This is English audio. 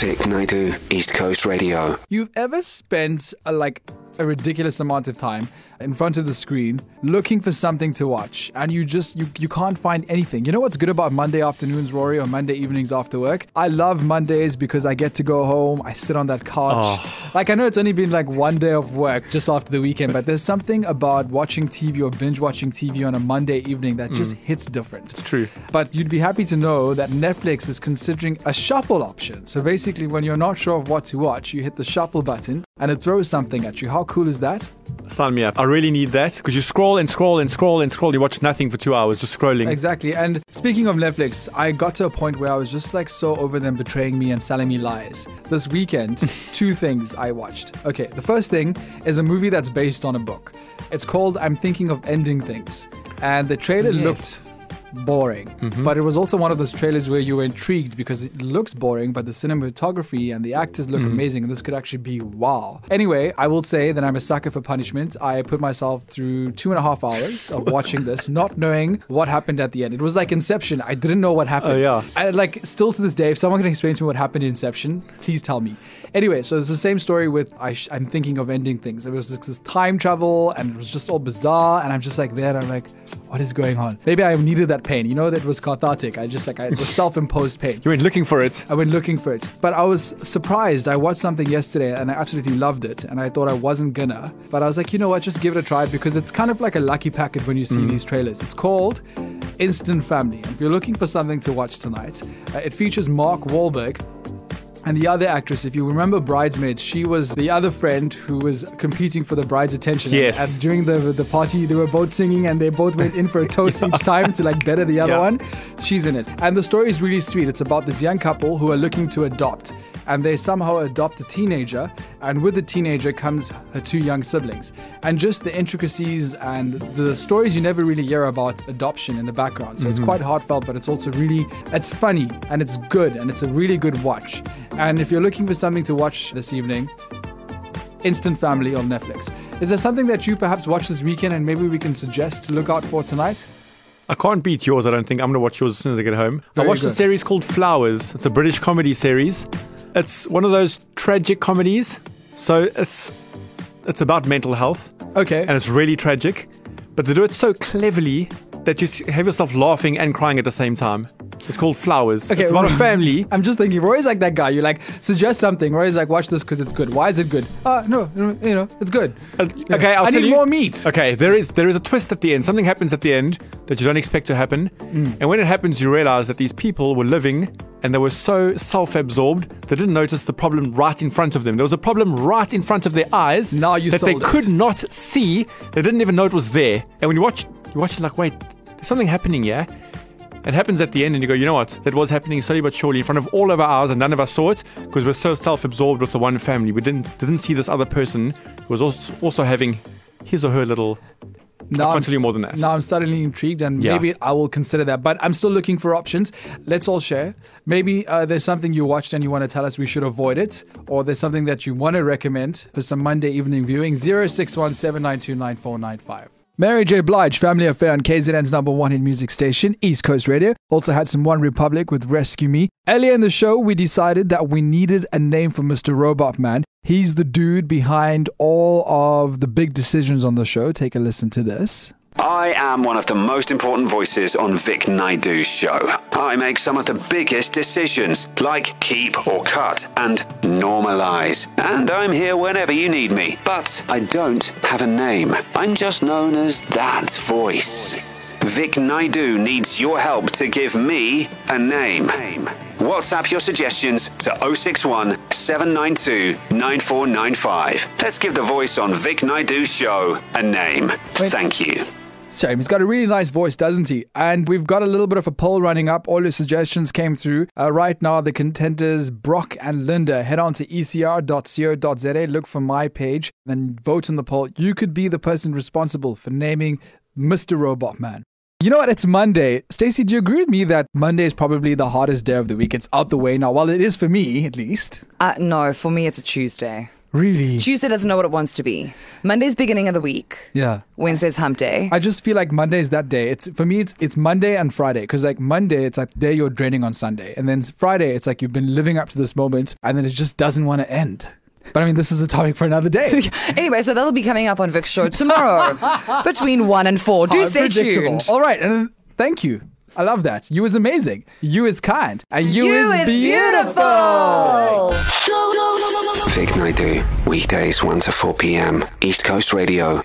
Vic Naidu, East Coast Radio. You've ever spent a, like a ridiculous amount of time in front of the screen looking for something to watch and you just you, you can't find anything. You know what's good about Monday afternoons, Rory, or Monday evenings after work? I love Mondays because I get to go home, I sit on that couch. Oh. Like I know it's only been like one day of work just after the weekend, but there's something about watching TV or binge watching TV on a Monday evening that just hits different. It's Mm. true. But you'd be happy to know that Netflix is considering a shuffle option. So basically when you're not sure of what to watch, you hit the shuffle button and it throws something at you. How cool is that? Sign me up. I really need that because you scroll and scroll and scroll and scroll. You watch nothing for two hours, just scrolling. Exactly. And speaking of Netflix, I got to a point where I was just like so over them betraying me and selling me lies. This weekend, two things I watched. Okay, the first thing is a movie that's based on a book. It's called I'm Thinking of Ending Things. And the trailer Yes. looked boring. Mm-hmm. But it was also one of those trailers where you were intrigued because it looks boring, but the cinematography and the actors look mm. amazing, and this could actually be wow. Anyway, I will say that I'm a sucker for punishment. I put myself through two and a half hours of watching this, not knowing what happened at the end. It was like Inception. I didn't know what oh, happened. Oh, yeah. I, like, still to this day, if someone can explain to me what happened in Inception, please tell me. Anyway, so it's the same story with I sh- I'm thinking of ending things. It was this, this time travel, and it was just all bizarre, and I'm just like there, and I'm like, what is going on? Maybe I needed that pain. You know, that was cathartic. I just like I, was self-imposed pain. You went looking for it. I went looking for it, but I was surprised. I watched something yesterday and I absolutely loved it, and I thought I wasn't gonna, but I was like, you know what, just give it a try because it's kind of like a lucky packet when you see these trailers. It's called Instant Family. If you're looking for something to watch tonight, uh, it features Mark Wahlberg. And the other actress, if you remember Bridesmaids, she was the other friend who was competing for the bride's attention. Yes. And, and during the the party, they were both singing and they both went in for a toast each time to like better the other Yeah. one. She's in it. And the story is really sweet. It's about this young couple who are looking to adopt. And they somehow adopt a teenager, and with the teenager comes her two young siblings. And just the intricacies and the stories you never really hear about adoption in the background. So it's mm-hmm. quite heartfelt, but it's also really it's funny and it's good and it's a really good watch. And if you're looking for something to watch this evening, Instant Family on Netflix. Is there something that you perhaps watch this weekend and maybe we can suggest to look out for tonight? I can't beat yours, I don't think. I'm going to watch yours as soon as I get home. Very I watched a series called Flowers. It's a British comedy series. It's one of those tragic comedies. So it's it's about mental health Okay. and it's really tragic, but they do it so cleverly that you have yourself laughing and crying at the same time. It's called Flowers. Okay, it's about a family. I'm just thinking, Roy's like that guy. You like suggest something. Roy's like, watch this because it's good. Why is it good? Uh, no, no, you know, it's good. Uh, Okay, I'll I tell need you. more meat. Okay, there is there is a twist at the end. Something happens at the end that you don't expect to happen, Mm. and when it happens, you realize that these people were living and they were so self-absorbed they didn't notice the problem right in front of them. There was a problem right in front of their eyes Now you that they it. could not see. They didn't even know it was there. And when you watch, you watch it like, wait, there's something happening here. It happens at the end, and you go, you know what? That was happening slowly but surely in front of all of our eyes, and none of us saw it because we're so self-absorbed with the one family. We didn't didn't see this other person who was also also having his or her little. Now tell you more than that. Now I'm suddenly intrigued, and Yeah. maybe I will consider that. But I'm still looking for options. Let's all share. Maybe uh, there's something you watched and you want to tell us we should avoid it, or there's something that you want to recommend for some Monday evening viewing. Zero six one seven nine two nine four nine five. Mary J. Blige, Family Affair on KZN's number one hit music station, East Coast Radio. Also had some One Republic with Rescue Me. Earlier in the show, we decided that we needed a name for Mr. Robot Man. He's the dude behind all of the big decisions on the show. Take a listen to this. I am one of the most important voices on Vic Naidu's show. I make some of the biggest decisions, like keep or cut and normalize. And I'm here whenever you need me. But I don't have a name. I'm just known as that voice. Vic Naidu needs your help to give me a name. WhatsApp your suggestions to 061 792 9495. Let's give the voice on Vic Naidu's show a name. Thank you. Shame. He's got a really nice voice, doesn't he? And we've got a little bit of a poll running up. All your suggestions came through. Uh, right now, the contenders, Brock and Linda, head on to ecr.co.za, look for my page, then vote in the poll. You could be the person responsible for naming Mr. Robot Man. You know what? It's Monday. Stacey, do you agree with me that Monday is probably the hardest day of the week? It's out the way now. Well, it is for me, at least. Uh, no, for me it's a Tuesday. Really? Tuesday doesn't know what it wants to be. Monday's beginning of the week. Yeah. Wednesday's hump day. I just feel like Monday is that day. It's for me. It's it's Monday and Friday because like Monday, it's like day you're draining on Sunday, and then Friday, it's like you've been living up to this moment, and then it just doesn't want to end. But I mean, this is a topic for another day. anyway, so that'll be coming up on Vic's show tomorrow between one and four. Do stay tuned. All right, and thank you. I love that. You is amazing. You is kind, and you, You is beautiful. Vic Naidu, weekdays 1 to 4 p.m. East Coast Radio.